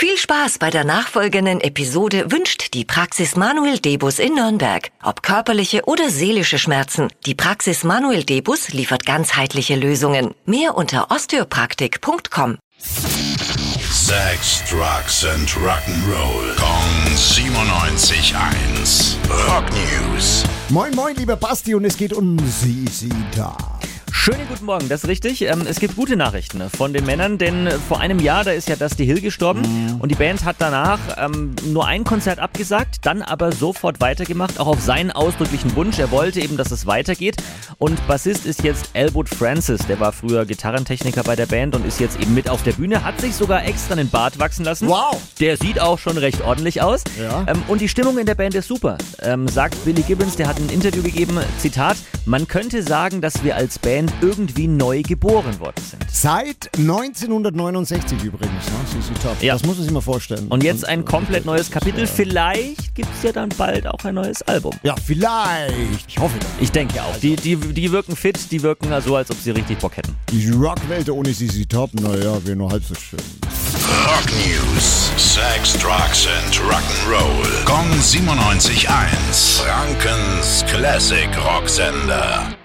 Viel Spaß bei der nachfolgenden Episode wünscht die Praxis Manuel Debus in Nürnberg. Ob körperliche oder seelische Schmerzen, die Praxis Manuel Debus liefert ganzheitliche Lösungen. Mehr unter osteopraktik.com. Sex, Drugs and Rock'n'Roll. Kong 97.1. Rock News. Moin, moin, lieber Basti, und es geht um Sisi da. Schönen guten Morgen, das ist richtig. Ähm, es gibt gute Nachrichten von den Männern, denn vor einem Jahr, da ist ja Dusty Hill gestorben Mhm. und die Band hat danach ähm, nur ein Konzert abgesagt, dann aber sofort weitergemacht, auch auf seinen ausdrücklichen Wunsch. Er wollte eben, dass es weitergeht und Bassist ist jetzt Elwood Francis, der war früher Gitarrentechniker bei der Band und ist jetzt eben mit auf der Bühne, hat sich sogar extra einen Bart wachsen lassen. Wow. Der sieht auch schon recht ordentlich aus. Ja. Ähm, und die Stimmung in der Band ist super, sagt Billy Gibbons, der hat ein Interview gegeben, Zitat, man könnte sagen, dass wir als Band irgendwie neu geboren worden sind. Seit 1969 übrigens, ne? Ja. Das muss man sich mal vorstellen. Und jetzt ein komplett neues Kapitel. Vielleicht gibt es ja dann bald auch ein neues Album. Ja, vielleicht. Ich hoffe. Ich denke auch. Die, die, die wirken fit, die wirken so, als ob sie richtig Bock hätten. Die Rockwelt ohne Sisi Top, naja, wäre nur halb so schön. Rock News. Sex, Drugs and Rock'n'Roll. Kong 97.1. Frankens Classic Rocksender.